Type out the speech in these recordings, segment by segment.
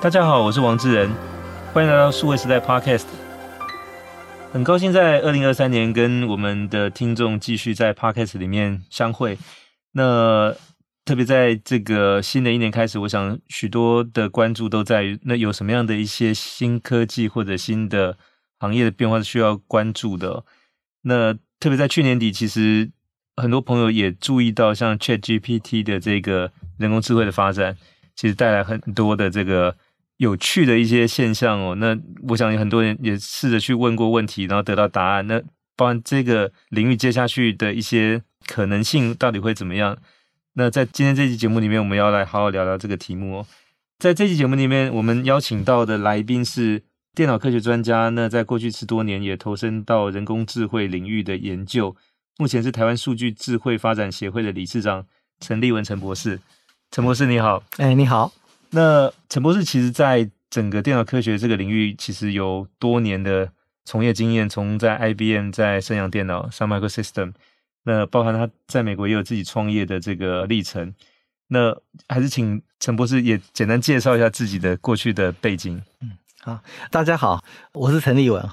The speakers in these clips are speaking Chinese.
大家好，我是王志仁，欢迎来到数位时代 Podcast。很高兴在二零二三年跟我们的听众继续在 Podcast 里面相会。那特别在这个新的一年开始，我想许多的关注都在于那有什么样的一些新科技或者新的行业的变化是需要关注的。那特别在去年底，其实很多朋友也注意到，像 ChatGPT 的这个人工智慧的发展，其实带来很多的这个。有趣的一些现象哦，那我想有很多人也试着去问过问题，然后得到答案。那包含这个领域接下去的一些可能性到底会怎么样？那在今天这期节目里面，我们要来好好聊聊这个题目哦。在这期节目里面，我们邀请到的来宾是电脑科学专家，那在过去十多年也投身到人工智慧领域的研究，目前是台湾数据智慧发展协会的理事长陈立文陈博士。陈博士你好，哎，你好。那陈博士其实在整个电脑科学这个领域，其实有多年的从业经验，从在 IBM、在盛阳电脑、Sun Microsystems，那包含他在美国也有自己创业的这个历程。那还是请陈博士也简单介绍一下自己的过去的背景。嗯，好，大家好，我是陈立文。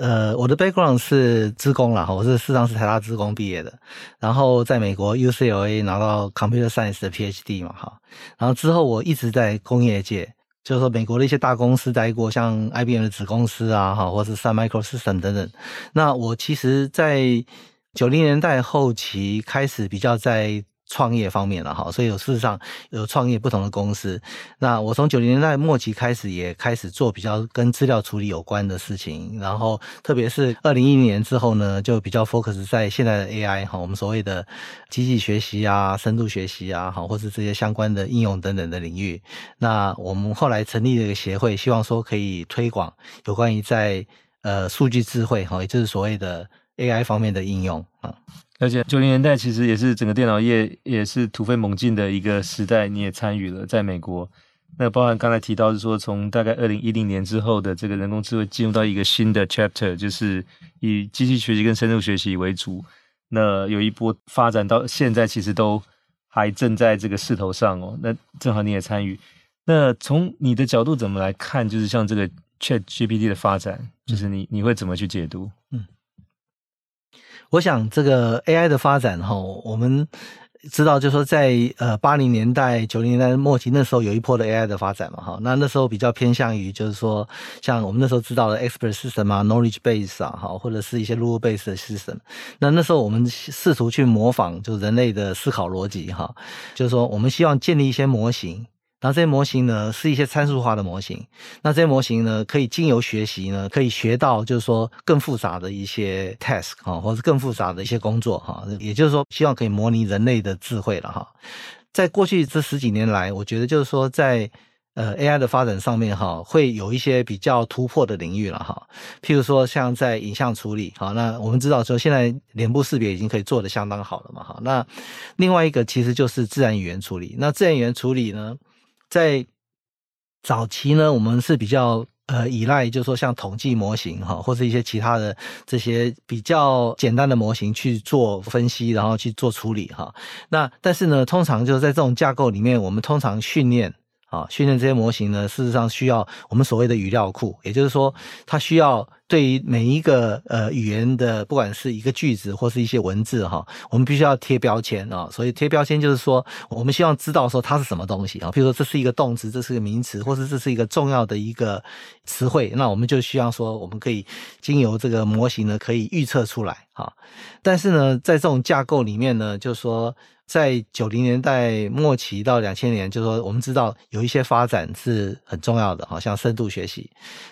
呃，我的 background 是资工啦，我是事实上是台大资工毕业的，然后在美国 UCLA 拿到 Computer Science 的 PhD 嘛，哈，然后之后我一直在工业界，就是说美国的一些大公司待过，像 IBM 的子公司啊，哈，或是 Sun Microsystem 等等。那我其实，在九零年代后期开始比较在。创业方面了哈，所以有事实上有创业不同的公司。那我从九零年代末期开始，也开始做比较跟资料处理有关的事情。然后特别是二零一零年之后呢，就比较 focus 在现在的 AI 哈，我们所谓的机器学习啊、深度学习啊，哈，或是这些相关的应用等等的领域。那我们后来成立了一个协会，希望说可以推广有关于在呃数据智慧哈，也就是所谓的 AI 方面的应用啊。而且九零年代其实也是整个电脑业也是突飞猛进的一个时代，你也参与了在美国。那包含刚才提到是说，从大概二零一零年之后的这个人工智慧进入到一个新的 chapter，就是以机器学习跟深度学习为主。那有一波发展到现在，其实都还正在这个势头上哦。那正好你也参与。那从你的角度怎么来看？就是像这个 ChatGPT 的发展，就是你你会怎么去解读？嗯。我想这个 AI 的发展哈，我们知道就是说在呃八零年代、九零年代末期那时候有一波的 AI 的发展嘛哈，那那时候比较偏向于就是说像我们那时候知道的 expert system 啊、knowledge base 啊哈，或者是一些 rule base 的 system，那那时候我们试图去模仿就人类的思考逻辑哈，就是说我们希望建立一些模型。然后这些模型呢，是一些参数化的模型。那这些模型呢，可以经由学习呢，可以学到就是说更复杂的一些 task 哈，或是更复杂的一些工作哈。也就是说，希望可以模拟人类的智慧了哈。在过去这十几年来，我觉得就是说在呃 AI 的发展上面哈，会有一些比较突破的领域了哈。譬如说像在影像处理哈，那我们知道说现在脸部识别已经可以做得相当好了嘛哈。那另外一个其实就是自然语言处理。那自然语言处理呢，在早期呢，我们是比较呃依赖，就是说像统计模型哈，或是一些其他的这些比较简单的模型去做分析，然后去做处理哈。那但是呢，通常就是在这种架构里面，我们通常训练。啊，训练这些模型呢，事实上需要我们所谓的语料库，也就是说，它需要对于每一个呃语言的，不管是一个句子或是一些文字哈，我们必须要贴标签啊。所以贴标签就是说，我们希望知道说它是什么东西啊。比如说这是一个动词，这是个名词，或是这是一个重要的一个词汇，那我们就需要说，我们可以经由这个模型呢，可以预测出来哈。但是呢，在这种架构里面呢，就是说。在九零年代末期到两千年，就是说我们知道有一些发展是很重要的，好像深度学习。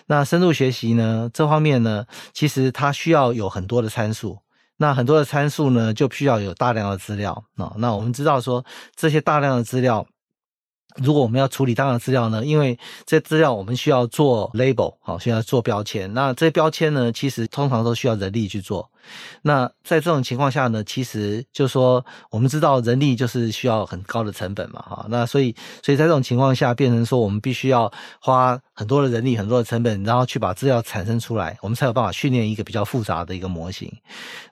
那深度学习呢，这方面呢，其实它需要有很多的参数。那很多的参数呢，就需要有大量的资料。那我们知道说这些大量的资料。如果我们要处理大量资料呢，因为这资料我们需要做 label，好，需要做标签。那这标签呢，其实通常都需要人力去做。那在这种情况下呢，其实就说，我们知道人力就是需要很高的成本嘛，哈。那所以，所以在这种情况下，变成说我们必须要花很多的人力、很多的成本，然后去把资料产生出来，我们才有办法训练一个比较复杂的一个模型。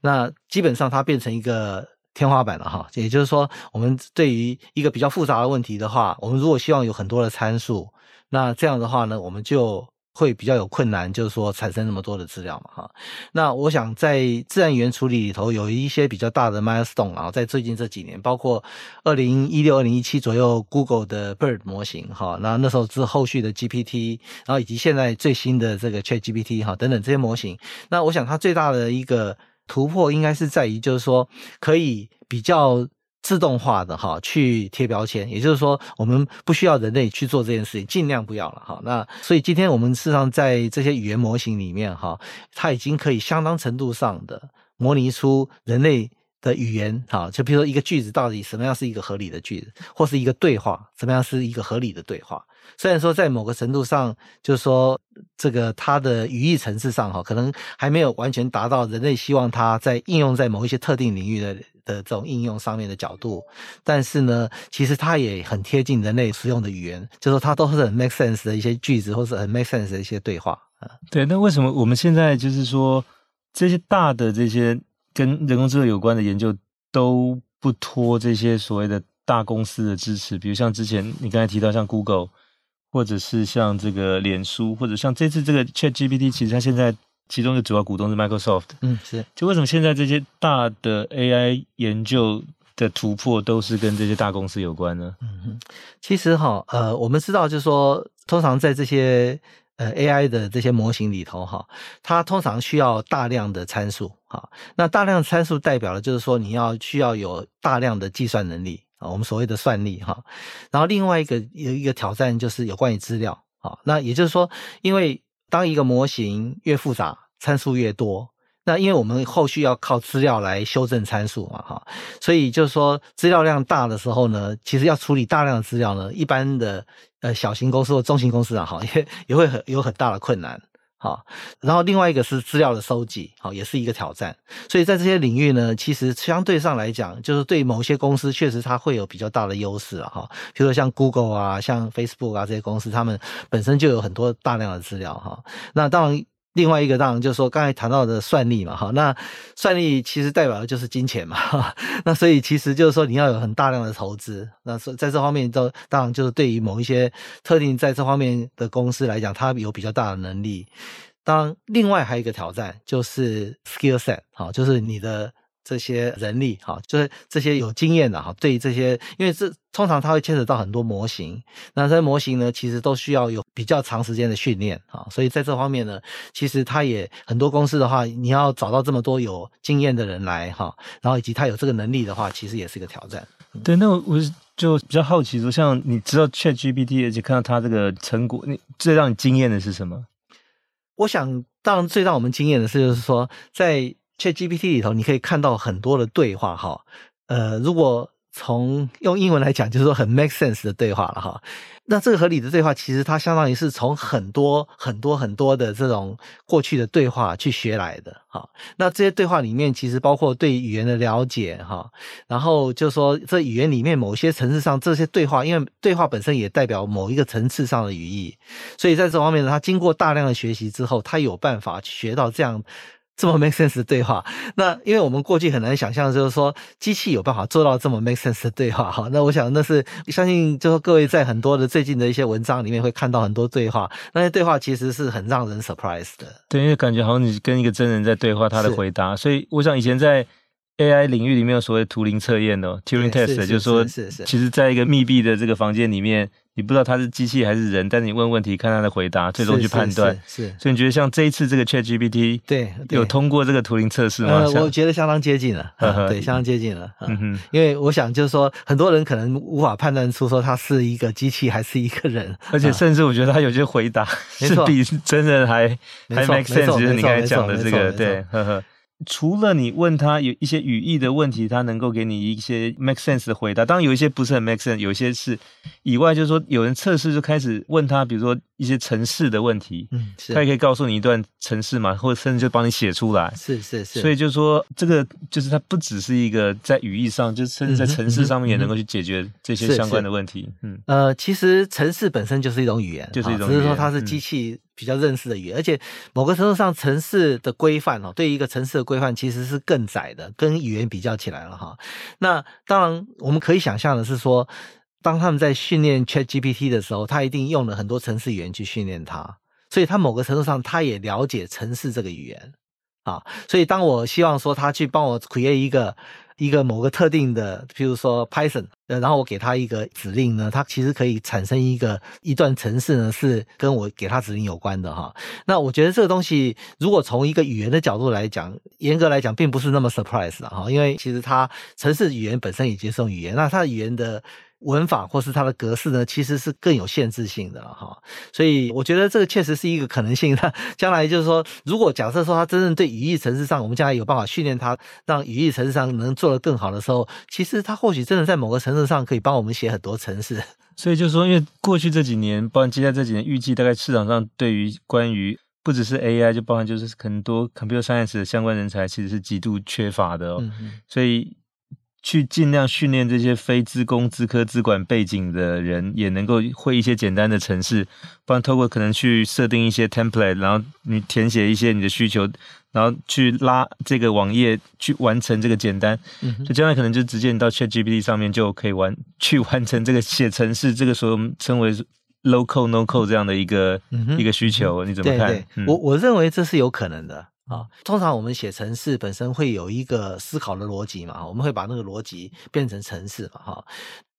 那基本上它变成一个。天花板了哈，也就是说，我们对于一个比较复杂的问题的话，我们如果希望有很多的参数，那这样的话呢，我们就。会比较有困难，就是说产生那么多的资料嘛，哈。那我想在自然语言处理里头有一些比较大的 milestone 啊，在最近这几年，包括二零一六、二零一七左右，Google 的 Bird 模型，哈，那那时候之后续的 GPT，然后以及现在最新的这个 ChatGPT，哈，等等这些模型。那我想它最大的一个突破，应该是在于，就是说可以比较。自动化的哈，去贴标签，也就是说，我们不需要人类去做这件事情，尽量不要了哈。那所以今天我们事实上在这些语言模型里面哈，它已经可以相当程度上的模拟出人类的语言哈。就比如说一个句子到底什么样是一个合理的句子，或是一个对话什么样是一个合理的对话。虽然说在某个程度上，就是说这个它的语义层次上哈，可能还没有完全达到人类希望它在应用在某一些特定领域的。的这种应用上面的角度，但是呢，其实它也很贴近人类使用的语言，就是说它都是很 make sense 的一些句子，或是很 make sense 的一些对话啊。对，那为什么我们现在就是说这些大的这些跟人工智能有关的研究都不脱这些所谓的大公司的支持？比如像之前你刚才提到像 Google，或者是像这个脸书，或者像这次这个 ChatGPT，其实它现在。其中一个主要股东是 Microsoft，嗯，是。就为什么现在这些大的 AI 研究的突破都是跟这些大公司有关呢？嗯哼，其实哈，呃，我们知道就是说，通常在这些呃 AI 的这些模型里头哈，它通常需要大量的参数哈。那大量参数代表的就是说你要需要有大量的计算能力啊，我们所谓的算力哈。然后另外一个有一个挑战就是有关于资料啊，那也就是说，因为当一个模型越复杂，参数越多，那因为我们后续要靠资料来修正参数嘛，哈，所以就是说资料量大的时候呢，其实要处理大量的资料呢，一般的呃小型公司或中型公司啊，哈，也也会很有很大的困难，哈。然后另外一个是资料的收集，好，也是一个挑战。所以在这些领域呢，其实相对上来讲，就是对某些公司确实它会有比较大的优势了，哈。比如说像 Google 啊，像 Facebook 啊这些公司，他们本身就有很多大量的资料，哈。那当然。另外一个当然就是说，刚才谈到的算力嘛，哈，那算力其实代表的就是金钱嘛，哈，那所以其实就是说你要有很大量的投资，那所以在这方面都当然就是对于某一些特定在这方面的公司来讲，它有比较大的能力。当然，另外还有一个挑战就是 skill set，哈，就是你的。这些人力哈，就是这些有经验的哈，对于这些，因为这通常它会牵扯到很多模型，那这些模型呢，其实都需要有比较长时间的训练啊，所以在这方面呢，其实它也很多公司的话，你要找到这么多有经验的人来哈，然后以及他有这个能力的话，其实也是一个挑战。对，那我我就比较好奇说，像你知道 ChatGPT，而且看到它这个成果，你最让你惊艳的是什么？我想，当然最让我们惊艳的是，就是说在 ChatGPT 里头，你可以看到很多的对话哈。呃，如果从用英文来讲，就是说很 make sense 的对话了哈。那这个合理的对话，其实它相当于是从很多很多很多的这种过去的对话去学来的哈。那这些对话里面，其实包括对语言的了解哈。然后就说这语言里面某些层次上，这些对话，因为对话本身也代表某一个层次上的语义，所以在这方面呢，它经过大量的学习之后，它有办法学到这样。这么 make sense 的对话，那因为我们过去很难想象，就是说机器有办法做到这么 make sense 的对话哈。那我想那是相信，就是各位在很多的最近的一些文章里面会看到很多对话，那些对话其实是很让人 surprise 的。对，因为感觉好像你跟一个真人在对话，他的回答。所以我想以前在 AI 领域里面有所谓图灵测验的 Turing test，就是说，是是，其实在一个密闭的这个房间里面。你不知道他是机器还是人，但是你问问题，看他的回答，最终去判断。是，所以你觉得像这一次这个 ChatGPT，对，有通过这个图灵测试吗？呃，我觉得相当接近了，对，相当接近了。嗯哼，因为我想就是说，很多人可能无法判断出说他是一个机器还是一个人，而且甚至我觉得他有些回答是比真人还还 make sense，就是你刚才讲的这个，对，呵呵。除了你问他有一些语义的问题，他能够给你一些 make sense 的回答。当然有一些不是很 make sense，有一些是以外，就是说有人测试就开始问他，比如说一些城市的问题，嗯，是，他也可以告诉你一段城市嘛，或者甚至就帮你写出来。是是是。所以就是说这个就是它不只是一个在语义上，就甚至在城市上面也能够去解决这些相关的问题。嗯，呃，其实城市本身就是一种语言，就是一种语言，只是说它是机器。比较认识的语言，而且某个程度上，城市的规范哦，对一个城市的规范其实是更窄的，跟语言比较起来了哈。那当然，我们可以想象的是说，当他们在训练 ChatGPT 的时候，他一定用了很多城市语言去训练它，所以他某个程度上他也了解城市这个语言啊。所以当我希望说他去帮我 create 一个。一个某个特定的，譬如说 Python，然后我给他一个指令呢，它其实可以产生一个一段程式呢，是跟我给他指令有关的哈。那我觉得这个东西，如果从一个语言的角度来讲，严格来讲，并不是那么 surprise 的哈，因为其实它程式语言本身也接受语言，那它语言的。文法或是它的格式呢，其实是更有限制性的哈，所以我觉得这个确实是一个可能性。那将来就是说，如果假设说它真正对语义层次上，我们将来有办法训练它，让语义层次上能做得更好的时候，其实它或许真的在某个层次上可以帮我们写很多程式。所以就是说，因为过去这几年，包括接下来这几年，预计大概市场上对于关于不只是 AI，就包含就是很多 computer science 的相关人才，其实是极度缺乏的哦。所以。去尽量训练这些非资工、资科、资管背景的人，也能够会一些简单的程式，不然透过可能去设定一些 template，然后你填写一些你的需求，然后去拉这个网页去完成这个简单，嗯，就将来可能就直接你到 ChatGPT 上面就可以完 去完成这个写程式，这个所我们称为 low code no code 这样的一个、嗯、一个需求，你怎么看？对。对嗯、我我认为这是有可能的。啊，通常我们写程式本身会有一个思考的逻辑嘛，我们会把那个逻辑变成程式嘛，哈。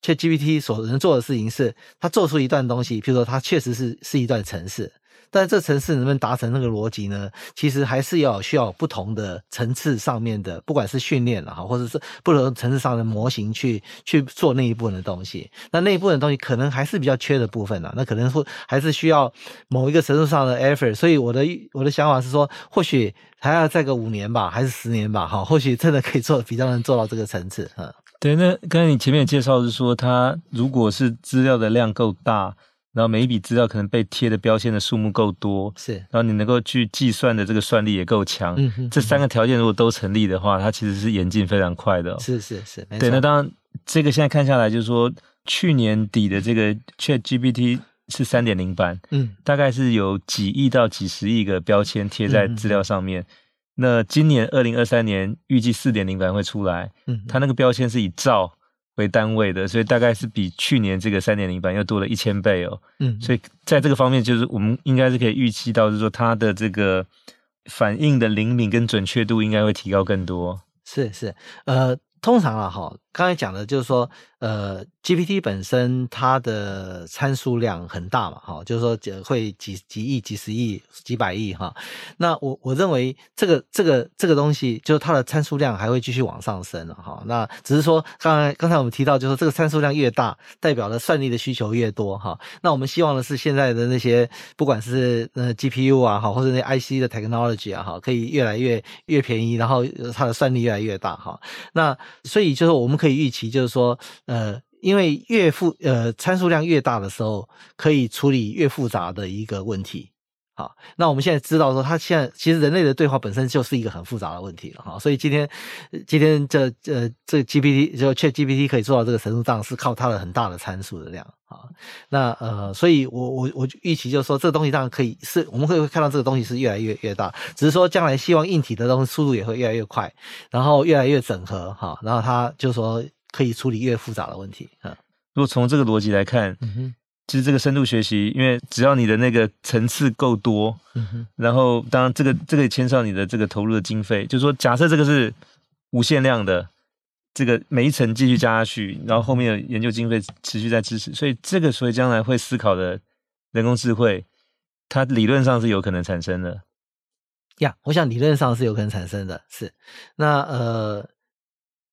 ChatGPT 所能做的事情是，它做出一段东西，譬如说它确实是是一段程式。但这程式能不能达成那个逻辑呢？其实还是要需要不同的层次上面的，不管是训练了哈，或者是不同层次上的模型去去做那一部分的东西。那那一部分的东西可能还是比较缺的部分呢。那可能会还是需要某一个程度上的 effort。所以我的我的想法是说，或许还要再个五年吧，还是十年吧，哈，或许真的可以做比较能做到这个层次。嗯，对。那刚才你前面介绍是说，它如果是资料的量够大。然后每一笔资料可能被贴的标签的数目够多，是，然后你能够去计算的这个算力也够强，嗯哼，这三个条件如果都成立的话，它其实是演进非常快的哦。是是是，没错。对，那当然这个现在看下来，就是说去年底的这个 ChatGPT 是三点零版，嗯，大概是有几亿到几十亿个标签贴在资料上面。嗯、那今年二零二三年预计四点零版会出来，嗯，它那个标签是以兆。为单位的，所以大概是比去年这个三点零版又多了一千倍哦。嗯，所以在这个方面，就是我们应该是可以预期到，就是说它的这个反应的灵敏跟准确度应该会提高更多。是是，呃，通常啊，哈，刚才讲的就是说。呃，GPT 本身它的参数量很大嘛，哈，就是说会几几亿、几十亿、几百亿哈。那我我认为这个这个这个东西，就是它的参数量还会继续往上升了哈。那只是说，刚才刚才我们提到，就是这个参数量越大，代表了算力的需求越多哈。那我们希望的是现在的那些不管是呃 GPU 啊，哈，或者那 IC 的 technology 啊，哈，可以越来越越便宜，然后它的算力越来越大哈。那所以就是我们可以预期，就是说。呃，因为越复呃参数量越大的时候，可以处理越复杂的一个问题。好，那我们现在知道说，它现在其实人类的对话本身就是一个很复杂的问题了哈。所以今天今天这呃这 GPT 就 ChatGPT 可以做到这个程度上，是靠它的很大的参数的量。那呃，所以我我我预期就是说，这个东西当然可以是我们会看到这个东西是越来越越大，只是说将来希望硬体的东西速度也会越来越快，然后越来越整合哈，然后它就说。可以处理越复杂的问题啊！如果从这个逻辑来看，嗯哼，其实这个深度学习，因为只要你的那个层次够多，嗯哼，然后当然这个这个也牵涉你的这个投入的经费，就是说假设这个是无限量的，这个每一层继续加下去，然后后面的研究经费持续在支持，所以这个所以将来会思考的人工智慧，它理论上是有可能产生的。呀，我想理论上是有可能产生的，是那呃。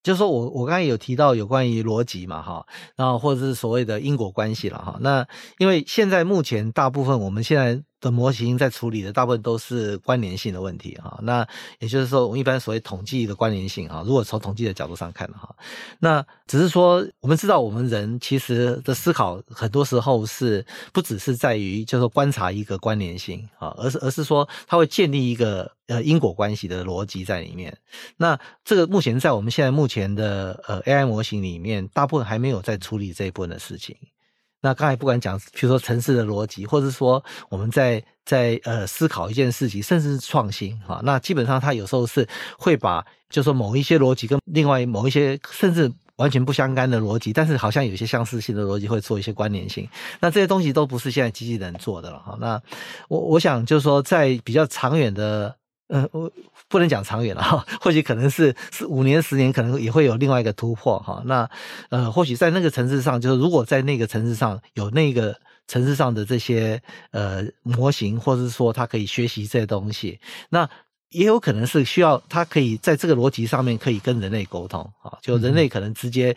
就是说我我刚才有提到有关于逻辑嘛哈，然后或者是所谓的因果关系了哈。那因为现在目前大部分我们现在的模型在处理的大部分都是关联性的问题哈。那也就是说，我们一般所谓统计的关联性哈，如果从统计的角度上看的话，那只是说我们知道我们人其实的思考很多时候是不只是在于就是说观察一个关联性啊，而是而是说它会建立一个呃因果关系的逻辑在里面。那这个目前在我们现在目前的呃 AI 模型里面，大部分还没有在处理这一部分的事情。那刚才不管讲，比如说城市的逻辑，或者说我们在在呃思考一件事情，甚至是创新哈，那基本上它有时候是会把，就说某一些逻辑跟另外某一些甚至完全不相干的逻辑，但是好像有一些相似性的逻辑会做一些关联性。那这些东西都不是现在机器人做的了哈。那我我想就是说，在比较长远的，呃，我不能讲长远了哈，或许可能是是五年、十年，可能也会有另外一个突破哈。那呃，或许在那个层次上，就是如果在那个层次上有那个层次上的这些呃模型，或者是说它可以学习这些东西，那。也有可能是需要它可以在这个逻辑上面可以跟人类沟通啊，就人类可能直接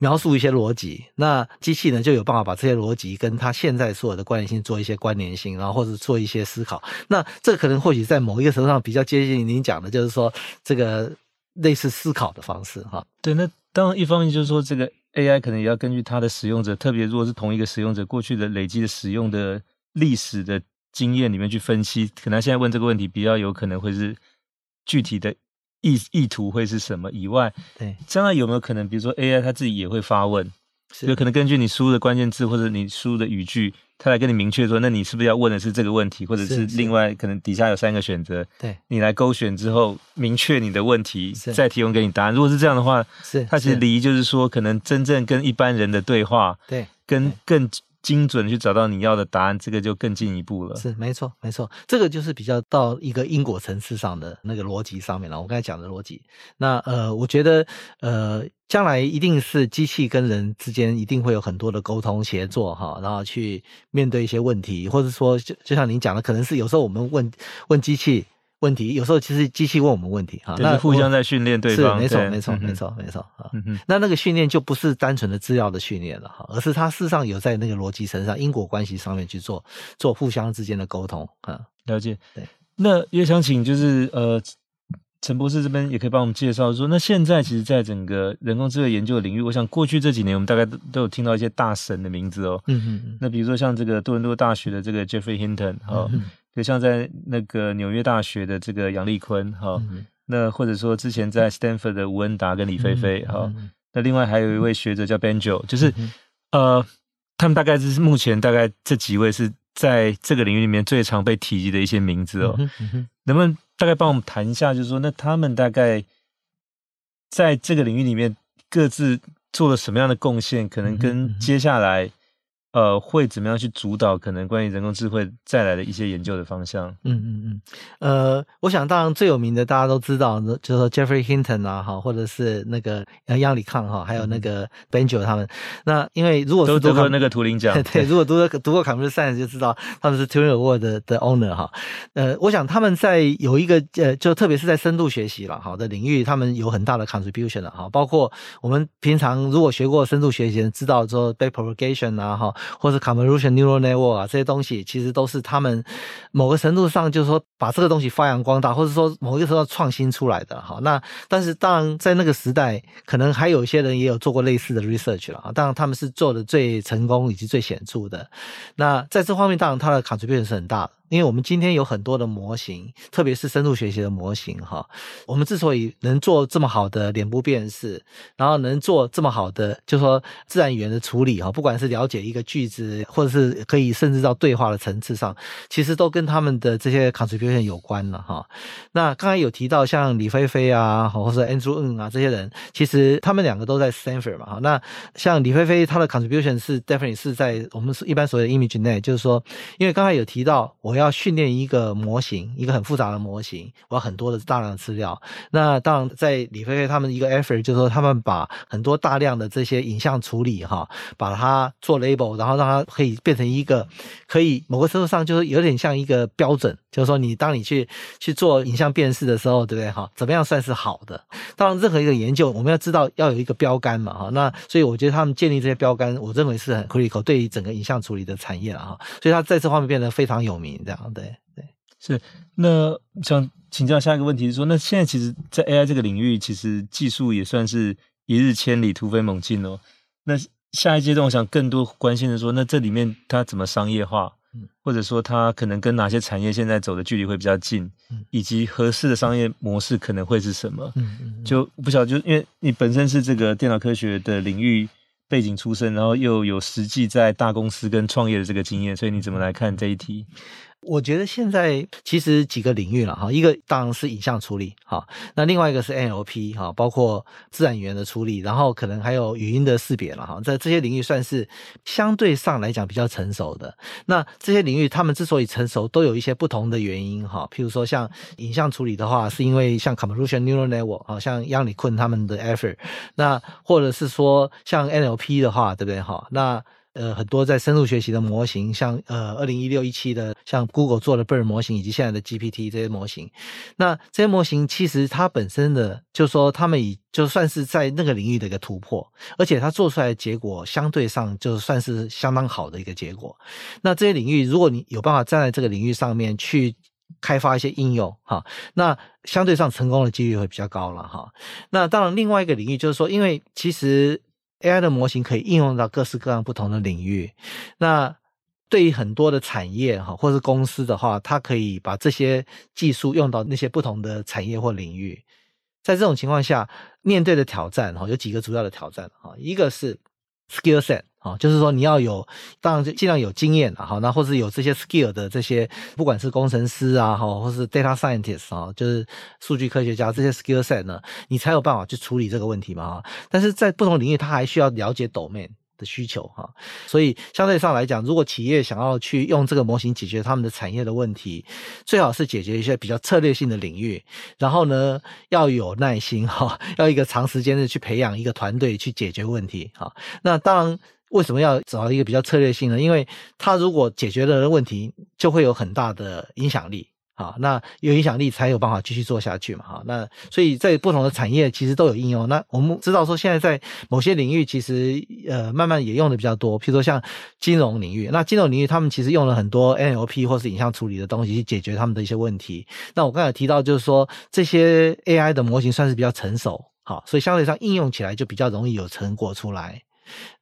描述一些逻辑，那机器呢就有办法把这些逻辑跟它现在所有的关联性做一些关联性，然后或者做一些思考。那这可能或许在某一个程度上比较接近您讲的，就是说这个类似思考的方式哈。对，那当然一方面就是说这个 AI 可能也要根据它的使用者，特别如果是同一个使用者过去的累积的使用的历史的。经验里面去分析，可能现在问这个问题比较有可能会是具体的意意图会是什么以外，对，将来有没有可能，比如说 AI 它自己也会发问，有可能根据你输入的关键字或者你输入的语句，它来跟你明确说，那你是不是要问的是这个问题，或者是另外可能底下有三个选择，对，你来勾选之后明确你的问题，再提供给你答案。如果是这样的话，是它其实离就是说，可能真正跟一般人的对话，对，跟更。精准去找到你要的答案，这个就更进一步了。是，没错，没错，这个就是比较到一个因果层次上的那个逻辑上面了。我刚才讲的逻辑，那呃，我觉得呃，将来一定是机器跟人之间一定会有很多的沟通协作哈，然后去面对一些问题，或者说就就像您讲的，可能是有时候我们问问机器。问题有时候其实机器问我们问题哈，那互相在训练对方，是没错没错没错没错啊。那那个训练就不是单纯的资料的训练了哈，而是它事实上有在那个逻辑身上、因果关系上面去做做互相之间的沟通啊。了解，对。那也想请就是呃，陈博士这边也可以帮我们介绍说，那现在其实在整个人工智慧研究的领域，我想过去这几年我们大概都都有听到一些大神的名字哦。嗯嗯。那比如说像这个多伦多大学的这个 Geoffrey Hinton 哈。嗯就像在那个纽约大学的这个杨丽坤哈，嗯、那或者说之前在 Stanford 的吴恩达跟李飞飞哈，嗯、那另外还有一位学者叫 Benjo，就是、嗯、呃，他们大概是目前大概这几位是在这个领域里面最常被提及的一些名字哦。能不能大概帮我们谈一下，就是说那他们大概在这个领域里面各自做了什么样的贡献？可能跟接下来。呃，会怎么样去主导可能关于人工智慧再来的一些研究的方向？嗯嗯嗯，呃，我想当然最有名的大家都知道，就是说 Geoffrey Hinton 啊，哈，或者是那个杨里康哈，还有那个 Benjo 他们。那因为如果是都得过那个图灵奖，对，如果读过读过 Computer Science 就知道他们是 Turing Award 的的 owner 哈。呃，我想他们在有一个呃，就特别是在深度学习了哈的领域，他们有很大的 contribution 了哈。包括我们平常如果学过深度学习，知道说 backpropagation 啊哈。或者 convolution neural network 啊，这些东西其实都是他们某个程度上，就是说把这个东西发扬光大，或者说某一个时候创新出来的哈。那但是当然在那个时代，可能还有一些人也有做过类似的 research 了啊。当然他们是做的最成功以及最显著的。那在这方面，当然它的卡随变是很大的。因为我们今天有很多的模型，特别是深度学习的模型，哈，我们之所以能做这么好的脸部辨识，然后能做这么好的，就说自然语言的处理，哈，不管是了解一个句子，或者是可以甚至到对话的层次上，其实都跟他们的这些 contribution 有关了，哈。那刚才有提到像李飞飞啊，或者 Andrew Ng 啊这些人，其实他们两个都在 Stanford 嘛，哈。那像李飞飞他的 contribution 是 definitely 是在我们一般所谓的 ImageNet，就是说，因为刚才有提到我要。要训练一个模型，一个很复杂的模型，我要很多的大量的资料。那当然，在李飞飞他们一个 effort，就是说他们把很多大量的这些影像处理哈，把它做 label，然后让它可以变成一个可以某个程度上就是有点像一个标准，就是说你当你去去做影像辨识的时候，对不对哈？怎么样算是好的？当然，任何一个研究我们要知道要有一个标杆嘛哈。那所以我觉得他们建立这些标杆，我认为是很 critical 对于整个影像处理的产业了哈。所以他在这方面变得非常有名。这样对对是，那想请教下一个问题是说，那现在其实，在 AI 这个领域，其实技术也算是一日千里，突飞猛进哦。那下一阶段，我想更多关心的说，那这里面它怎么商业化？嗯，或者说它可能跟哪些产业现在走的距离会比较近？嗯，以及合适的商业模式可能会是什么？嗯嗯，就不晓得，就因为你本身是这个电脑科学的领域。背景出身，然后又有实际在大公司跟创业的这个经验，所以你怎么来看这一题？我觉得现在其实几个领域了哈，一个当然是影像处理哈，那另外一个是 NLP 哈，包括自然语言的处理，然后可能还有语音的识别了哈，在这些领域算是相对上来讲比较成熟的。那这些领域他们之所以成熟，都有一些不同的原因哈。譬如说像影像处理的话，是因为像 convolution Neural Network 啊，像 Yann LeCun 他们的 effort，那或者是说像 NLP 的话，对不对哈？那呃，很多在深度学习的模型，像呃，二零一六一七的，像 Google 做的 BERT 模型，以及现在的 GPT 这些模型，那这些模型其实它本身的，就是说他们已就算是在那个领域的一个突破，而且它做出来的结果相对上就算是相当好的一个结果。那这些领域，如果你有办法站在这个领域上面去开发一些应用，哈，那相对上成功的几率会比较高了，哈。那当然，另外一个领域就是说，因为其实。AI 的模型可以应用到各式各样不同的领域。那对于很多的产业哈，或是公司的话，它可以把这些技术用到那些不同的产业或领域。在这种情况下，面对的挑战哈，有几个主要的挑战哈，一个是 skill set。啊，就是说你要有，当然尽量有经验啊，好，那或是有这些 skill 的这些，不管是工程师啊，哈，或是 data scientist 啊，就是数据科学家这些 skill set 呢，你才有办法去处理这个问题嘛，哈。但是在不同领域，他还需要了解 domain。的需求哈，所以相对上来讲，如果企业想要去用这个模型解决他们的产业的问题，最好是解决一些比较策略性的领域，然后呢，要有耐心哈，要一个长时间的去培养一个团队去解决问题哈。那当然，为什么要找到一个比较策略性呢？因为他如果解决了问题，就会有很大的影响力。好，那有影响力才有办法继续做下去嘛？哈，那所以在不同的产业其实都有应用。那我们知道说，现在在某些领域其实呃慢慢也用的比较多，譬如说像金融领域。那金融领域他们其实用了很多 NLP 或是影像处理的东西去解决他们的一些问题。那我刚才提到就是说，这些 AI 的模型算是比较成熟，好，所以相对上应用起来就比较容易有成果出来。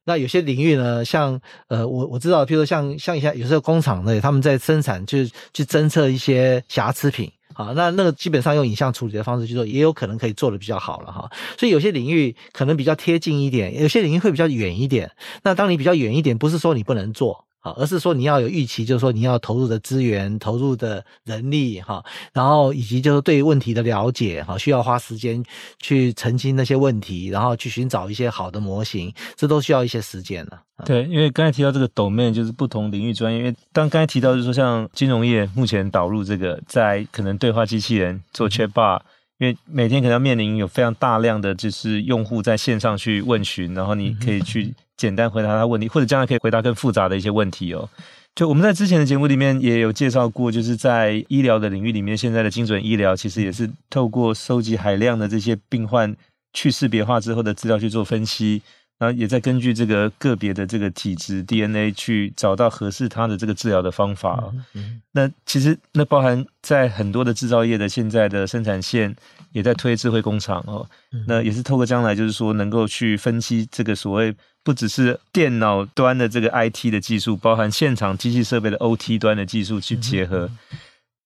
那有些领域呢，像呃，我我知道，譬如说像像一些有时候工厂呢，他们在生产就去侦测一些瑕疵品，啊，那那个基本上用影像处理的方式去做，也有可能可以做的比较好了哈。所以有些领域可能比较贴近一点，有些领域会比较远一点。那当你比较远一点，不是说你不能做。好，而是说你要有预期，就是说你要投入的资源、投入的人力，哈，然后以及就是对问题的了解，哈，需要花时间去澄清那些问题，然后去寻找一些好的模型，这都需要一些时间了。对，因为刚才提到这个 domain 就是不同领域专业，因为当刚才提到就是说像金融业目前导入这个，在可能对话机器人做 chatbot，因为每天可能要面临有非常大量的就是用户在线上去问询，然后你可以去。简单回答他问题，或者将来可以回答更复杂的一些问题哦。就我们在之前的节目里面也有介绍过，就是在医疗的领域里面，现在的精准医疗其实也是透过收集海量的这些病患去识别化之后的资料去做分析。然后也在根据这个个别的这个体质 DNA 去找到合适他的这个治疗的方法。嗯嗯、那其实那包含在很多的制造业的现在的生产线也在推智慧工厂哦。嗯、那也是透过将来就是说能够去分析这个所谓不只是电脑端的这个 IT 的技术，包含现场机器设备的 OT 端的技术去结合，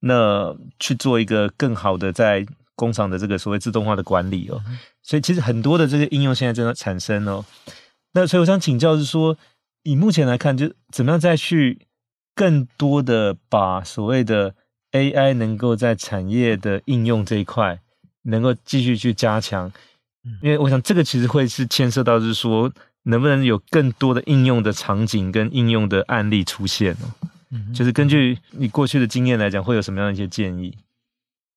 那去做一个更好的在。工厂的这个所谓自动化的管理哦，所以其实很多的这些应用现在正在产生哦。那所以我想请教是说，以目前来看，就怎么样再去更多的把所谓的 AI 能够在产业的应用这一块能够继续去加强，因为我想这个其实会是牵涉到就是说，能不能有更多的应用的场景跟应用的案例出现哦？就是根据你过去的经验来讲，会有什么样的一些建议？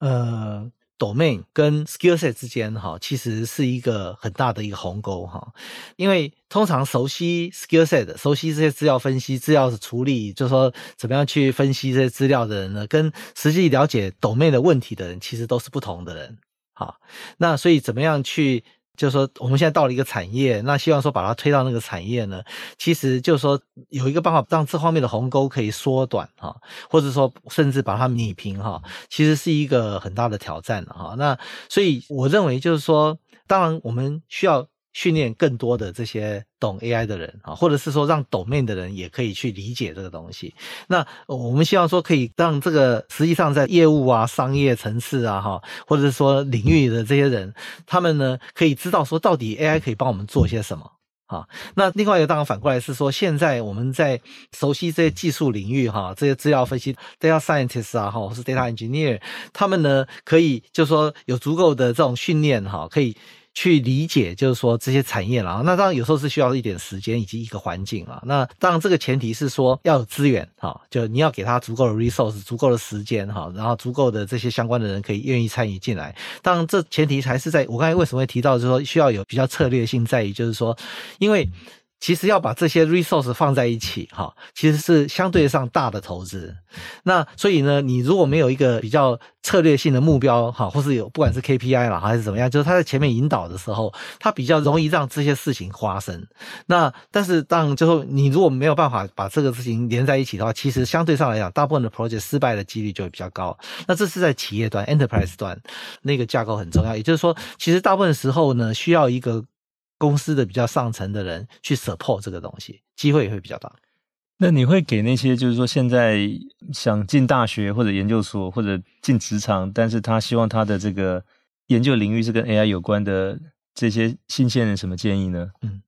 呃。Domain 跟 skillset 之间哈，其实是一个很大的一个鸿沟哈，因为通常熟悉 skillset、熟悉这些资料分析、资料的处理，就是说怎么样去分析这些资料的人呢，跟实际了解 Domain 的问题的人，其实都是不同的人。好，那所以怎么样去？就是说，我们现在到了一个产业，那希望说把它推到那个产业呢，其实就是说有一个办法让这方面的鸿沟可以缩短哈，或者说甚至把它弭平哈，其实是一个很大的挑战哈。那所以我认为就是说，当然我们需要。训练更多的这些懂 AI 的人啊，或者是说让懂面的人也可以去理解这个东西。那我们希望说可以让这个实际上在业务啊、商业层次啊，哈，或者是说领域的这些人，他们呢可以知道说到底 AI 可以帮我们做些什么哈，那另外一个当然反过来是说，现在我们在熟悉这些技术领域哈，这些资料分析 data scientist 啊，哈，或是 data engineer，他们呢可以就是说有足够的这种训练哈，可以。去理解，就是说这些产业了，那当然有时候是需要一点时间以及一个环境了。那当然这个前提是说要有资源哈，就你要给他足够的 resource，足够的时间哈，然后足够的这些相关的人可以愿意参与进来。当然这前提还是在我刚才为什么会提到，就是说需要有比较策略性，在于就是说，因为。其实要把这些 resource 放在一起，哈，其实是相对上大的投资。那所以呢，你如果没有一个比较策略性的目标，哈，或是有不管是 KPI 啦，还是怎么样，就是他在前面引导的时候，他比较容易让这些事情发生。那但是当最后你如果没有办法把这个事情连在一起的话，其实相对上来讲，大部分的 project 失败的几率就会比较高。那这是在企业端 enterprise 端那个架构很重要。也就是说，其实大部分时候呢，需要一个。公司的比较上层的人去 support 这个东西，机会也会比较大。那你会给那些就是说现在想进大学或者研究所或者进职场，但是他希望他的这个研究领域是跟 AI 有关的这些新鲜人什么建议呢？嗯，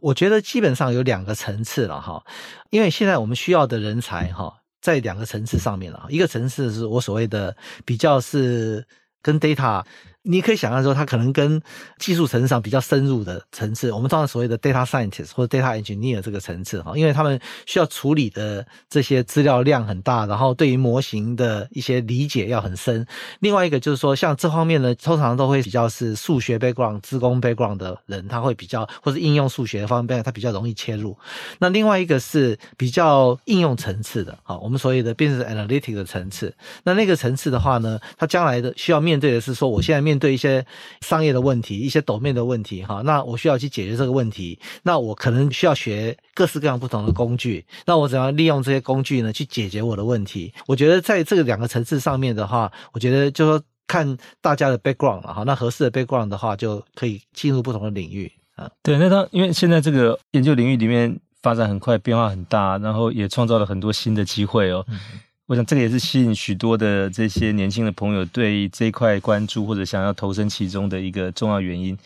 我觉得基本上有两个层次了哈，因为现在我们需要的人才哈，在两个层次上面了。一个层次是我所谓的比较是跟 data。你可以想象说，它可能跟技术层上比较深入的层次，我们通常所谓的 data scientist 或者 data engineer 这个层次哈，因为他们需要处理的这些资料量很大，然后对于模型的一些理解要很深。另外一个就是说，像这方面呢，通常都会比较是数学 background、资工 background 的人，他会比较或者应用数学方面，他比较容易切入。那另外一个是比较应用层次的，好，我们所谓的 business analytic 的层次。那那个层次的话呢，他将来的需要面对的是说，我现在面面对一些商业的问题，一些 domain 的问题，哈，那我需要去解决这个问题，那我可能需要学各式各样不同的工具，那我怎样利用这些工具呢，去解决我的问题？我觉得在这个两个层次上面的话，我觉得就说看大家的 background 了，哈，那合适的 background 的话，就可以进入不同的领域啊。对，那他因为现在这个研究领域里面发展很快，变化很大，然后也创造了很多新的机会哦。嗯我想这个也是吸引许多的这些年轻的朋友对这一块关注或者想要投身其中的一个重要原因。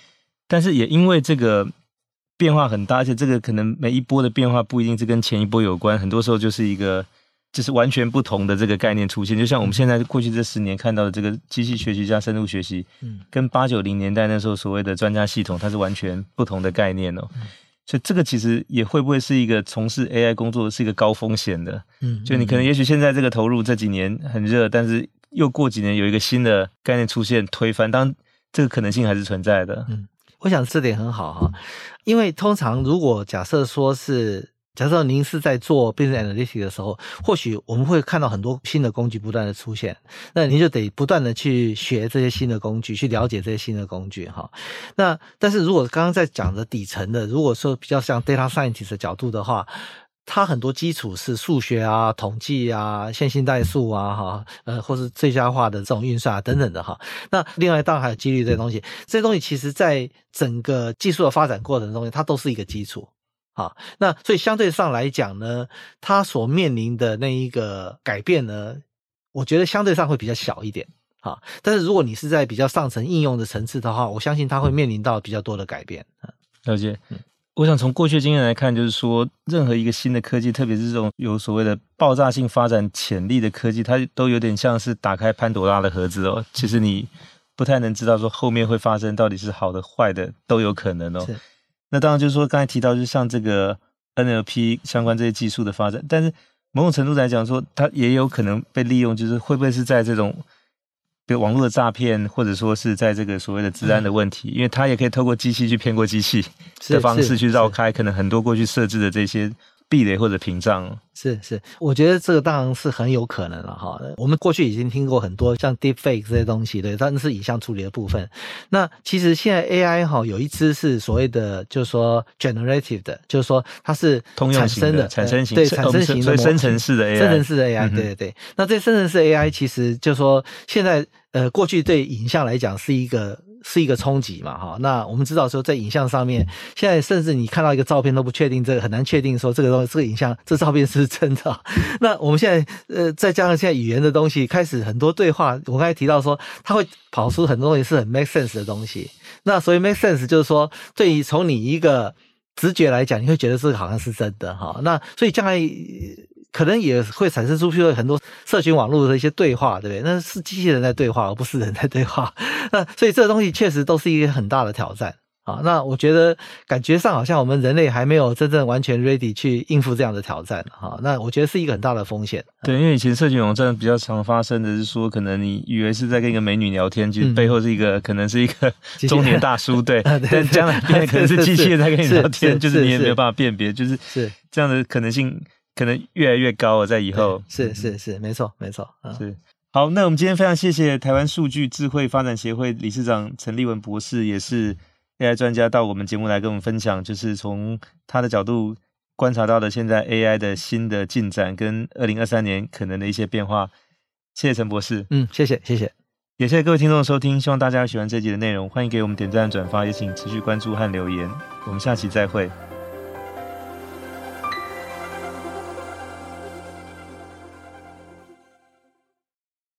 但是也因为这个变化很大，而且这个可能每一波的变化不一定是跟前一波有关，很多时候就是一个就是完全不同的这个概念出现。就像我们现在过去这十年看到的这个机器学习加深度学习，嗯，跟八九零年代那时候所谓的专家系统，它是完全不同的概念哦。所以这个其实也会不会是一个从事 AI 工作是一个高风险的，嗯，就你可能也许现在这个投入这几年很热，但是又过几年有一个新的概念出现推翻，当这个可能性还是存在的。嗯，我想这点很好哈，因为通常如果假设说是。假设您是在做 business analytics 的时候，或许我们会看到很多新的工具不断的出现，那您就得不断的去学这些新的工具，去了解这些新的工具哈。那但是如果刚刚在讲的底层的，如果说比较像 data scientist 的角度的话，它很多基础是数学啊、统计啊、线性代数啊哈，呃，或是最佳化的这种运算啊等等的哈。那另外当然还有几率这些东西，这些东西其实在整个技术的发展过程中，它都是一个基础。好，那所以相对上来讲呢，它所面临的那一个改变呢，我觉得相对上会比较小一点。好，但是如果你是在比较上层应用的层次的话，我相信它会面临到比较多的改变。了解。我想从过去经验来看，就是说，任何一个新的科技，特别是这种有所谓的爆炸性发展潜力的科技，它都有点像是打开潘朵拉的盒子哦。其实你不太能知道说后面会发生到底是好的坏的都有可能哦。那当然就是说，刚才提到，就是像这个 NLP 相关这些技术的发展，但是某种程度来讲，说它也有可能被利用，就是会不会是在这种比如网络的诈骗，或者说是在这个所谓的治安的问题，嗯、因为它也可以透过机器去骗过机器的方式去绕开可能很多过去设置的这些。壁垒或者屏障是是，我觉得这个当然是很有可能了哈。我们过去已经听过很多像 Deepfake 这些东西，对，但是影像处理的部分。那其实现在 AI 哈有一支是所谓的，就是说 generative 的，就是说它是产生的，产生型对产生型的，所以生成式的 AI，生成式的 AI，对对对。那这生成式 AI 其实就是说现在呃过去对影像来讲是一个。是一个冲击嘛，哈，那我们知道说，在影像上面，现在甚至你看到一个照片都不确定，这个很难确定说这个东西，这个影像，这照片是真的。那我们现在，呃，再加上现在语言的东西，开始很多对话，我刚才提到说，它会跑出很多东西是很 make sense 的东西。那所以 make sense 就是说，对于从你一个直觉来讲，你会觉得这个好像是真的哈。那所以将来可能也会产生出去很多社群网络的一些对话，对不对？那是机器人在对话，而不是人在对话。那所以这个东西确实都是一个很大的挑战。啊，那我觉得感觉上好像我们人类还没有真正完全 ready 去应付这样的挑战哈。那我觉得是一个很大的风险。对，因为以前社群网站比较常发生的是说，可能你以为是在跟一个美女聊天，其实背后是一个、嗯、可能是一个 中年大叔，对。但将来变可能是机器人在跟你聊天，就是你也没有办法辨别，就是是这样的可能性可能越来越高了，在以后。是是是，没错没错。是好，那我们今天非常谢谢台湾数据智慧发展协会理事长陈立文博士，也是。AI 专家到我们节目来跟我们分享，就是从他的角度观察到的现在 AI 的新的进展跟二零二三年可能的一些变化。谢谢陈博士，嗯，谢谢谢谢，也谢谢各位听众的收听，希望大家喜欢这集的内容，欢迎给我们点赞转发，也请持续关注和留言，我们下期再会。